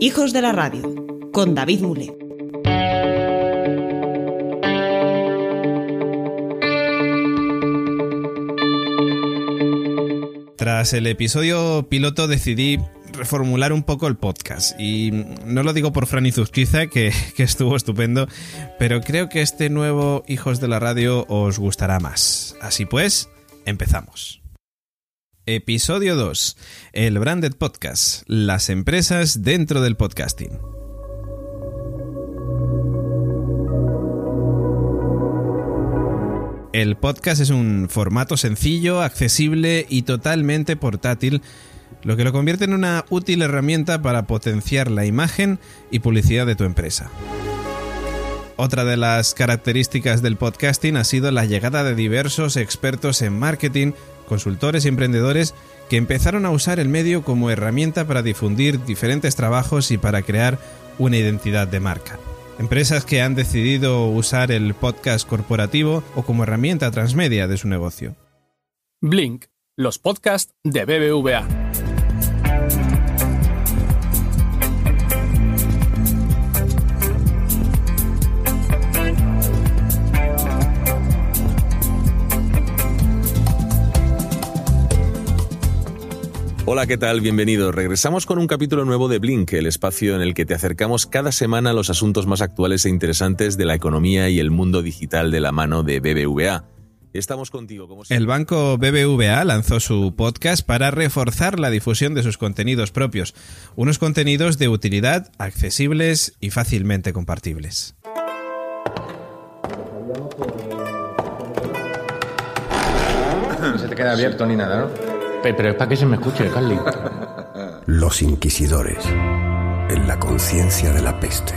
Hijos de la Radio, con David Mule. Tras el episodio piloto decidí reformular un poco el podcast. Y no lo digo por Fran Zuzquiza, que, que estuvo estupendo, pero creo que este nuevo Hijos de la Radio os gustará más. Así pues, empezamos. Episodio 2. El Branded Podcast. Las empresas dentro del podcasting. El podcast es un formato sencillo, accesible y totalmente portátil, lo que lo convierte en una útil herramienta para potenciar la imagen y publicidad de tu empresa. Otra de las características del podcasting ha sido la llegada de diversos expertos en marketing, consultores y emprendedores que empezaron a usar el medio como herramienta para difundir diferentes trabajos y para crear una identidad de marca. Empresas que han decidido usar el podcast corporativo o como herramienta transmedia de su negocio. Blink, los podcasts de BBVA. Hola, ¿qué tal? Bienvenidos. Regresamos con un capítulo nuevo de Blink, el espacio en el que te acercamos cada semana a los asuntos más actuales e interesantes de la economía y el mundo digital de la mano de BBVA. Estamos contigo. Como el banco BBVA lanzó su podcast para reforzar la difusión de sus contenidos propios, unos contenidos de utilidad, accesibles y fácilmente compartibles. No se te queda abierto ni nada, ¿no? Pero es para que se me escuche, Carly. Los Inquisidores. En la conciencia de la peste.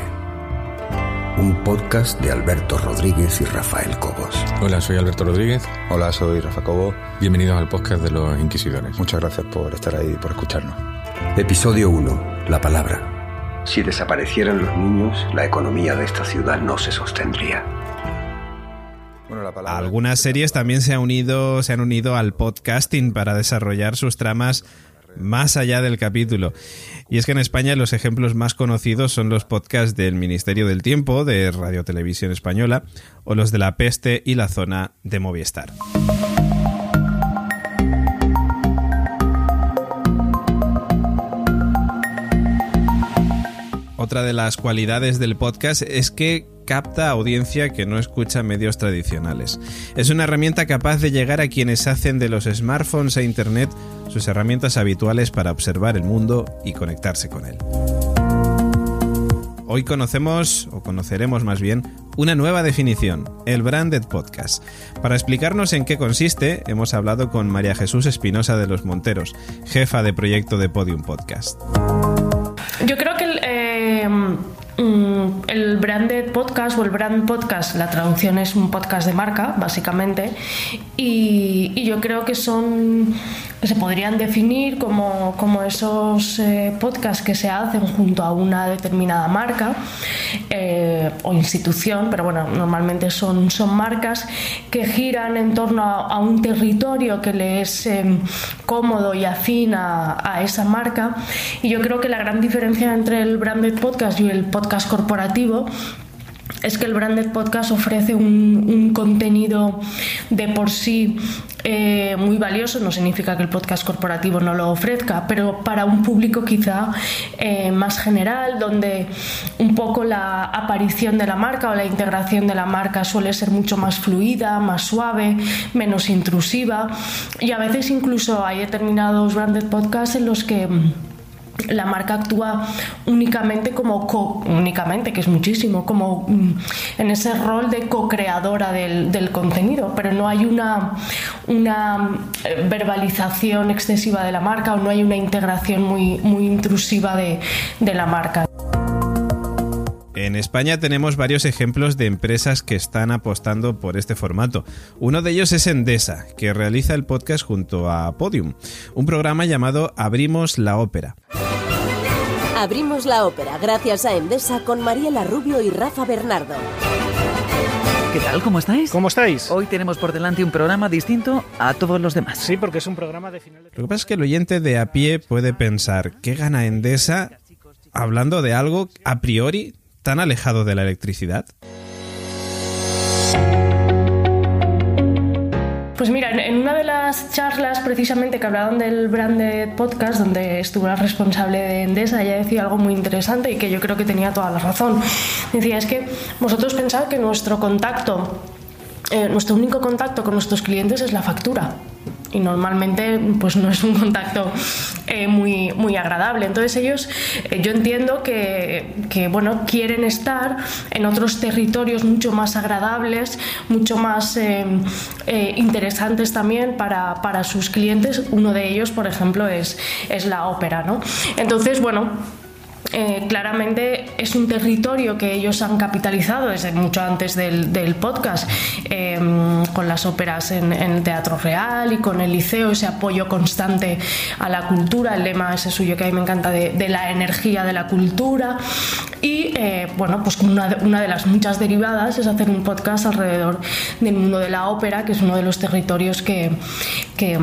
Un podcast de Alberto Rodríguez y Rafael Cobos. Hola, soy Alberto Rodríguez. Hola, soy Rafa Cobos. Bienvenidos al podcast de los Inquisidores. Muchas gracias por estar ahí y por escucharnos. Episodio 1. La palabra. Si desaparecieran los niños, la economía de esta ciudad no se sostendría. Algunas series también se han, unido, se han unido al podcasting para desarrollar sus tramas más allá del capítulo. Y es que en España los ejemplos más conocidos son los podcasts del Ministerio del Tiempo, de Radio Televisión Española, o los de La Peste y la Zona de Movistar. Otra de las cualidades del podcast es que capta audiencia que no escucha medios tradicionales. Es una herramienta capaz de llegar a quienes hacen de los smartphones e Internet sus herramientas habituales para observar el mundo y conectarse con él. Hoy conocemos, o conoceremos más bien, una nueva definición, el Branded Podcast. Para explicarnos en qué consiste, hemos hablado con María Jesús Espinosa de los Monteros, jefa de proyecto de Podium Podcast. Yo creo que eh, el branded podcast o el brand podcast, la traducción es un podcast de marca, básicamente, y, yo creo que son que se podrían definir como, como esos eh, podcasts que se hacen junto a una determinada marca eh, o institución, pero bueno, normalmente son, son marcas que giran en torno a, un territorio que le es em, cómodo y afín a, esa marca, y yo creo que la gran diferencia entre el branded podcast y el podcast corporativo es que el Branded Podcast ofrece un, contenido de por sí eh, muy valioso, no significa que el podcast corporativo no lo ofrezca, pero para un público quizá eh, más general, donde un poco la aparición de la marca o la integración de la marca suele ser mucho más fluida, más suave, menos intrusiva, y a veces incluso hay determinados Branded Podcasts en los que la marca actúa únicamente como únicamente que es muchísimo como mm, en ese rol de co-creadora del, contenido pero no hay una una eh, verbalización excesiva de la marca o no hay una integración muy muy intrusiva de, de la marca en España tenemos varios ejemplos de empresas que están apostando por este formato. Uno de ellos es Endesa, que realiza el podcast junto a Podium, un programa llamado Abrimos la Ópera. Abrimos la ópera gracias a Endesa con Mariela Rubio y Rafa Bernardo. ¿Qué tal? ¿Cómo estáis? ¿Cómo estáis? Hoy tenemos por delante un programa distinto a todos los demás. Sí, porque es un programa de final de... Lo que pasa es que el oyente de a pie puede pensar, ¿qué gana Endesa hablando de algo a priori tan alejado de la electricidad? Pues mira, en una de las charlas precisamente que hablaban del Branded Podcast, donde estuvo la responsable de Endesa, ella decía algo muy interesante y que yo creo que tenía toda la razón. Decía, es que vosotros pensáis que nuestro contacto, eh, nuestro único contacto con nuestros clientes es la factura y normalmente pues no es un contacto eh, muy, muy agradable. Entonces ellos, eh, yo entiendo que, que, bueno, quieren estar en otros territorios mucho más agradables, mucho más eh, interesantes también para, para, sus clientes. Uno de ellos, por ejemplo, es, es la ópera. ¿no? Entonces, bueno, eh, claramente es un territorio que ellos han capitalizado desde mucho antes del, del podcast, eh, con las óperas en, en, el Teatro Real y con el liceo, ese apoyo constante a la cultura, el lema ese suyo que a mí me encanta de, de la energía de la cultura. Y eh, bueno, pues una, una de las muchas derivadas es hacer un podcast alrededor del mundo de la ópera, que es uno de los territorios que, que,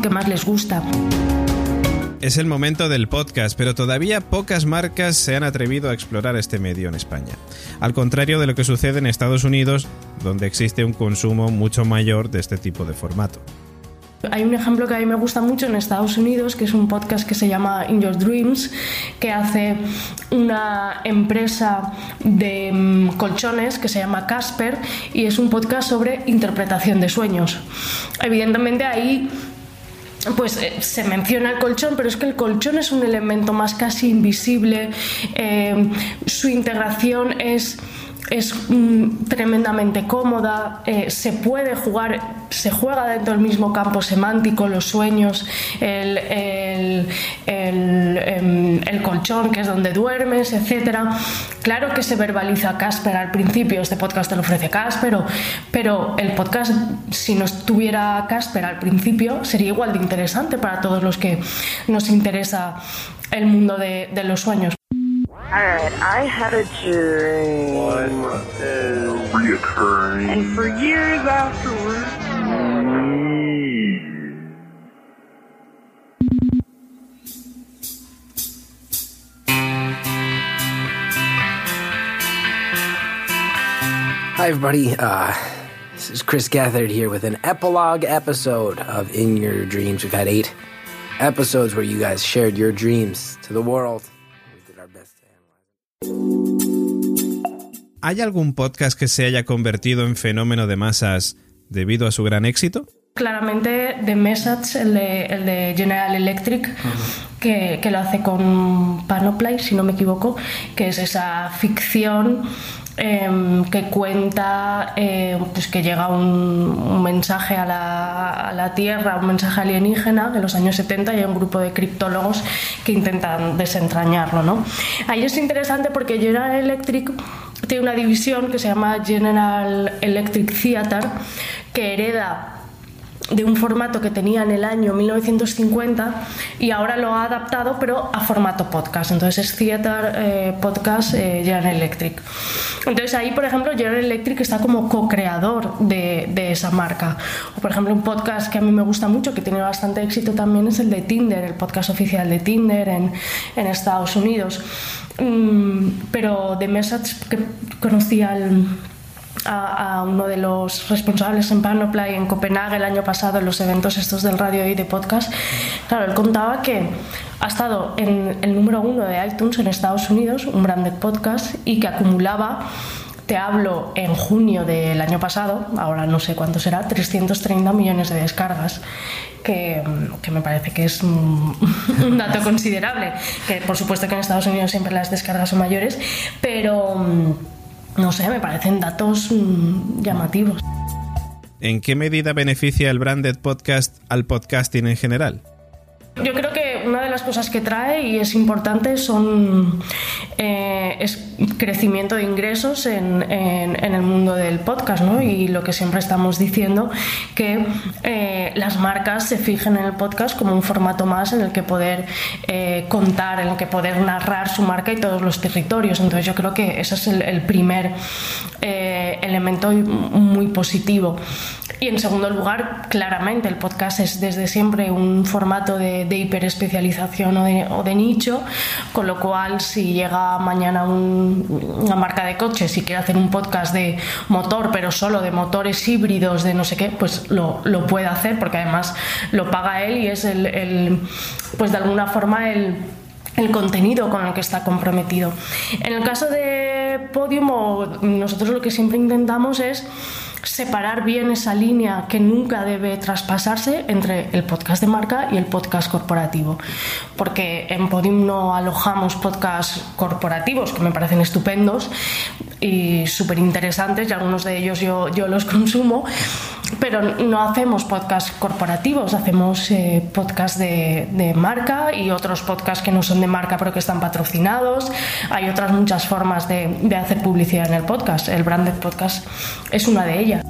que más les gusta. Es el momento del podcast, pero todavía pocas marcas se han atrevido a explorar este medio en España. Al contrario de lo que sucede en Estados Unidos, donde existe un consumo mucho mayor de este tipo de formato. Hay un ejemplo que a mí me gusta mucho en Estados Unidos, que es un podcast que se llama In Your Dreams, que hace una empresa de um, colchones que se llama Casper y es un podcast sobre interpretación de sueños. Evidentemente ahí pues eh, se menciona el colchón, pero es que el colchón es un elemento más casi invisible, eh, su integración es es mm, tremendamente cómoda, eh, se puede jugar, se juega dentro del mismo campo semántico, los sueños, el, el, el, el, colchón, que es donde duermes, etc. Claro que se verbaliza Casper al principio, este podcast te lo ofrece Casper, pero el podcast, si no estuviera Casper al principio, sería igual de interesante para todos los que nos interesa el mundo de los sueños. Alright, I had a dream. What is reoccurring? And for years afterwards. Hi, everybody. Uh, this is Chris Gathard here with an epilogue episode of In Your Dreams. We've had eight episodes where you guys shared your dreams to the world. ¿Hay algún podcast que se haya convertido en fenómeno de masas debido a su gran éxito? Claramente The Message, el de, el de General Electric, uh -huh. que, que, lo hace con Panoplay, si no me equivoco, que es esa ficción eh, que cuenta eh, pues que llega un, mensaje a la, a la, Tierra, un mensaje alienígena en los años 70 y hay un grupo de criptólogos que intentan desentrañarlo. ¿no? Ahí es interesante porque General Electric tiene una división que se llama General Electric Theater que hereda de un formato que tenía en el año 1950 y ahora lo ha adaptado pero a formato podcast. Entonces es Theater eh, Podcast eh, General Electric. Entonces ahí por ejemplo General Electric está como co-creador de, de, esa marca. O por ejemplo un podcast que a mí me gusta mucho que tiene bastante éxito también es el de Tinder el podcast oficial de Tinder en, en Estados Unidos. Mm, pero de Message que conocía al a, a, uno de los responsables en Panoplay en Copenhague el año pasado en los eventos estos del radio y de podcast claro, él contaba que ha estado en el número uno de iTunes en Estados Unidos un branded podcast y que acumulaba te hablo en junio del año pasado, ahora no sé cuánto será, 330 millones de descargas, que, que me parece que es un, un, dato considerable. Que por supuesto que en Estados Unidos siempre las descargas son mayores, pero no sé, me parecen datos mmm, llamativos. ¿En qué medida beneficia el branded podcast al podcasting en general? Yo creo que una de las cosas que trae y es importante son eh, es crecimiento de ingresos en, en, el mundo del podcast, ¿no? Y lo que siempre estamos diciendo, que eh, las marcas se fijen en el podcast como un formato más en el que poder eh, contar, en el que poder narrar su marca y todos los territorios. Entonces yo creo que ese es el primer eh, elemento muy positivo. Y en segundo lugar, claramente el podcast es desde siempre un formato de, de hiperespecialización o de, nicho, con lo cual si llega mañana un, una marca de coches y quiere hacer un podcast de motor, pero solo de motores híbridos, de no sé qué, pues lo, lo puede hacer porque además lo paga él y es el, el pues de alguna forma el el contenido con el que está comprometido. En el caso de Podium, nosotros lo que siempre intentamos es separar bien esa línea que nunca debe traspasarse entre el podcast de marca y el podcast corporativo. Porque en Podium no alojamos podcasts corporativos, que me parecen estupendos y súper interesantes, y algunos de ellos yo, yo los consumo, pero no hacemos podcasts corporativos, hacemos eh, podcasts de, de, marca y otros podcasts que no son de marca pero que están patrocinados. Hay otras muchas formas de, de hacer publicidad en el podcast. El branded podcast es una de ellas.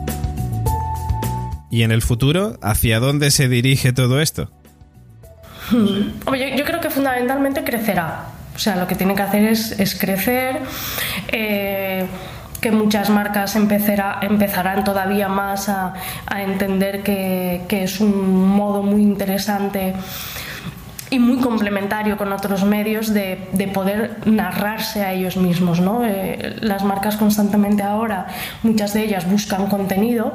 ¿Y en el futuro, hacia dónde se dirige todo esto? Hmm. Yo, yo creo que fundamentalmente crecerá. O sea, lo que tiene que hacer es, es crecer. Eh, que muchas marcas empezará, empezarán todavía más a, entender que, es un modo muy interesante y muy complementario con otros medios de, de poder narrarse a ellos mismos. ¿no? Eh, las marcas constantemente ahora, muchas de ellas buscan contenido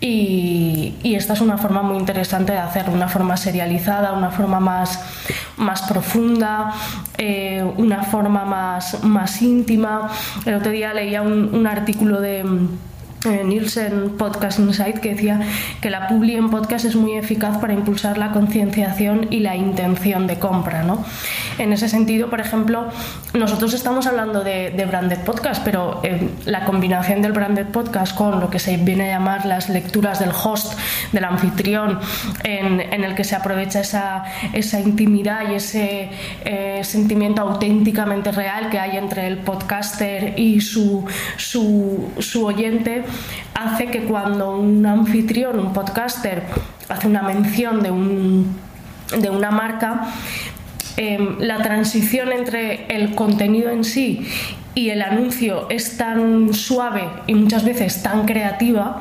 y, esta es una forma muy interesante de hacerlo, una forma serializada, una forma más, más profunda, eh, una forma más, más íntima. El otro día leía un, un artículo de eh, Nielsen Podcast Insight que decía que la publi en podcast es muy eficaz para impulsar la concienciación y la intención de compra. ¿no? En ese sentido, por ejemplo, nosotros estamos hablando de, de branded podcast, pero eh, la combinación del branded podcast con lo que se viene a llamar las lecturas del host, del anfitrión, en, en el que se aprovecha esa, esa intimidad y ese eh, sentimiento auténticamente real que hay entre el podcaster y su, su oyente, hace que cuando un anfitrión, un podcaster, hace una mención de, un, de una marca, eh, la transición entre el contenido en sí y el anuncio es tan suave y muchas veces tan creativa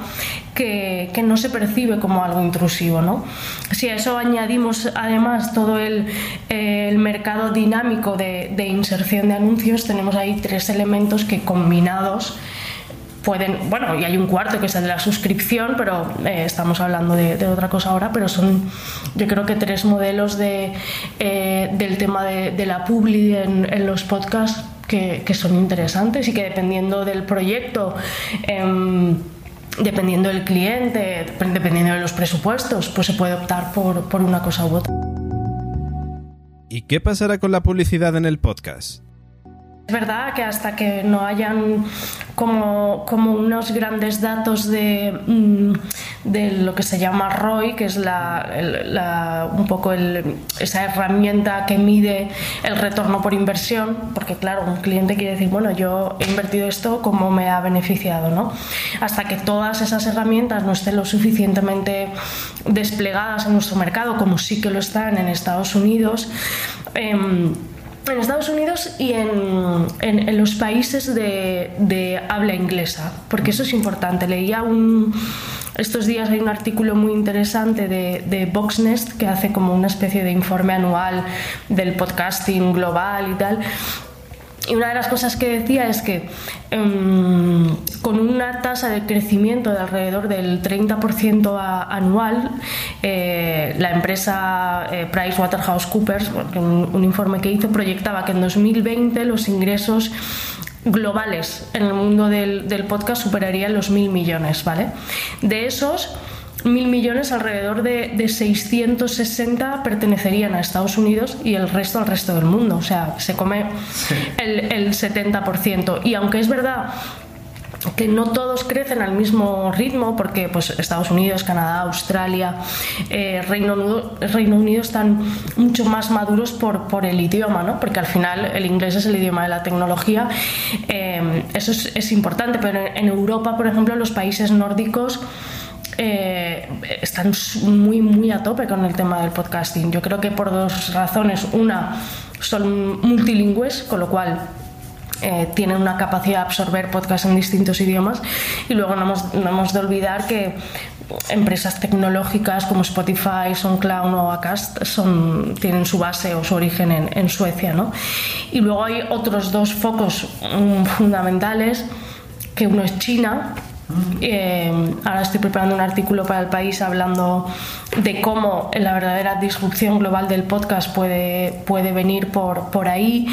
que, que, no se percibe como algo intrusivo. ¿no? Si a eso añadimos además todo el, el mercado dinámico de inserción de anuncios, tenemos ahí tres elementos que combinados bueno, y hay un cuarto que es el de la suscripción, pero eh, estamos hablando de, otra cosa ahora, pero son yo creo que tres modelos de, eh, del tema de, la publi en, los podcasts que, son interesantes y que dependiendo del proyecto, eh, dependiendo del cliente, dependiendo de los presupuestos, pues se puede optar por, por una cosa u otra. ¿Y qué pasará con la publicidad en el podcast? Es verdad que hasta que no hayan como, unos grandes datos de, de, lo que se llama ROI, que es un poco esa herramienta que mide el retorno por inversión, porque claro, un cliente quiere decir, bueno, yo he invertido esto, ¿cómo me ha beneficiado? ¿no? Hasta que todas esas herramientas no estén lo suficientemente desplegadas en nuestro mercado, como sí que lo están en Estados Unidos, eh, en Estados Unidos y en, en, en los países de, de, habla inglesa, porque eso es importante. Leía un, estos días hay un artículo muy interesante de, de Voxnest que hace como una especie de informe anual del podcasting global y tal. Y una de las cosas que decía es que um, con una tasa de crecimiento de alrededor del 30% a, anual, eh, la empresa eh, PricewaterhouseCoopers, un, un informe que hizo, proyectaba que en 2020 los ingresos globales en el mundo del, del podcast superarían los mil millones, ¿vale? De esos, mil millones, alrededor de, de, 660 pertenecerían a Estados Unidos y el resto al resto del mundo. O sea, se come sí. el, el 70%. Y aunque es verdad que no todos crecen al mismo ritmo porque pues Estados Unidos, Canadá, Australia, eh, Reino, Unido, Reino Unido están mucho más maduros por, por el idioma, ¿no? porque al final el inglés es el idioma de la tecnología. Eh, eso es, es, importante, pero en Europa, por ejemplo, los países nórdicos eh, están muy, muy a tope con el tema del podcasting. Yo creo que por dos razones. Una, son multilingües, con lo cual eh, tienen una capacidad de absorber podcasts en distintos idiomas y luego no hemos, no hemos, de olvidar que empresas tecnológicas como Spotify, SoundCloud o Acast son, tienen su base o su origen en, en Suecia. ¿no? Y luego hay otros dos focos um, fundamentales, que uno es China, eh, ahora estoy preparando un artículo para el país hablando de cómo la verdadera disrupción global del podcast puede, puede venir por, por ahí.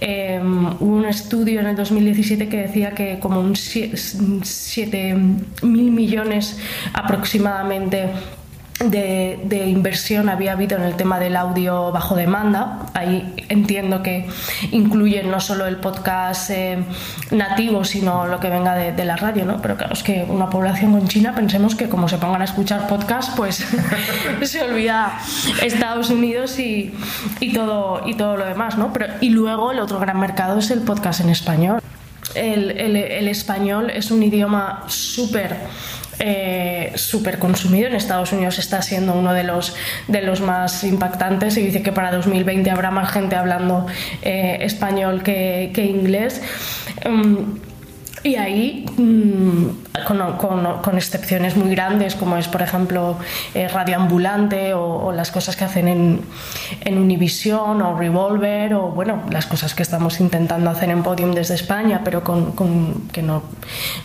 Eh, hubo un estudio en el 2017 que decía que como un 7 mil millones aproximadamente de, inversión había habido en el tema del audio bajo demanda. Ahí entiendo que incluyen no solo el podcast eh, nativo, sino lo que venga de, la radio, ¿no? Pero claro, es que una población con China, pensemos que como se pongan a escuchar podcast, pues se olvida Estados Unidos y, y, todo, y todo lo demás, ¿no? Pero, y luego el otro gran mercado es el podcast en español. El, el, el español es un idioma súper eh, súper consumido. En Estados Unidos está siendo uno de los, de los más impactantes y dice que para 2020 habrá más gente hablando eh, español que, inglés. Um, y ahí, con, con, con, excepciones muy grandes, como es, por ejemplo, eh, Radio Ambulante o, las cosas que hacen en, en Univision o Revolver, o bueno, las cosas que estamos intentando hacer en Podium desde España, pero con, con que no,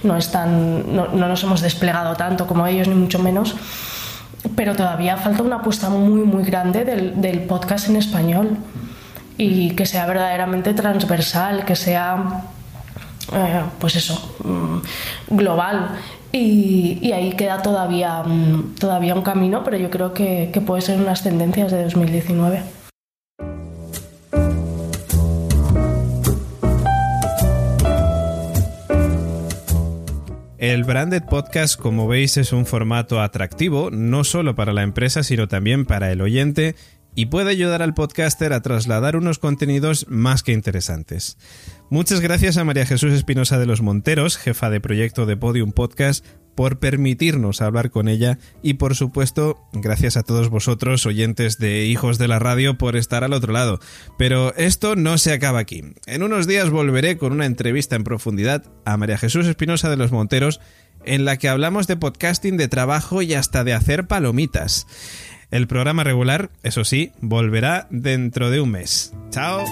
no, están, no, no nos hemos desplegado tanto como ellos, ni mucho menos. Pero todavía falta una apuesta muy, muy grande del, del podcast en español y que sea verdaderamente transversal, que sea eh, pues eso, mm, global. Y, ahí queda todavía, mm, todavía un camino, pero yo creo que, que puede ser unas tendencias de 2019. El Branded Podcast, como veis, es un formato atractivo, no solo para la empresa, sino también para el oyente, y puede ayudar al podcaster a trasladar unos contenidos más que interesantes. Muchas gracias a María Jesús Espinosa de los Monteros, jefa de proyecto de Podium Podcast, por permitirnos hablar con ella y por supuesto gracias a todos vosotros oyentes de Hijos de la Radio por estar al otro lado. Pero esto no se acaba aquí. En unos días volveré con una entrevista en profundidad a María Jesús Espinosa de los Monteros en la que hablamos de podcasting, de trabajo y hasta de hacer palomitas. El programa regular, eso sí, volverá dentro de un mes. ¡Chao!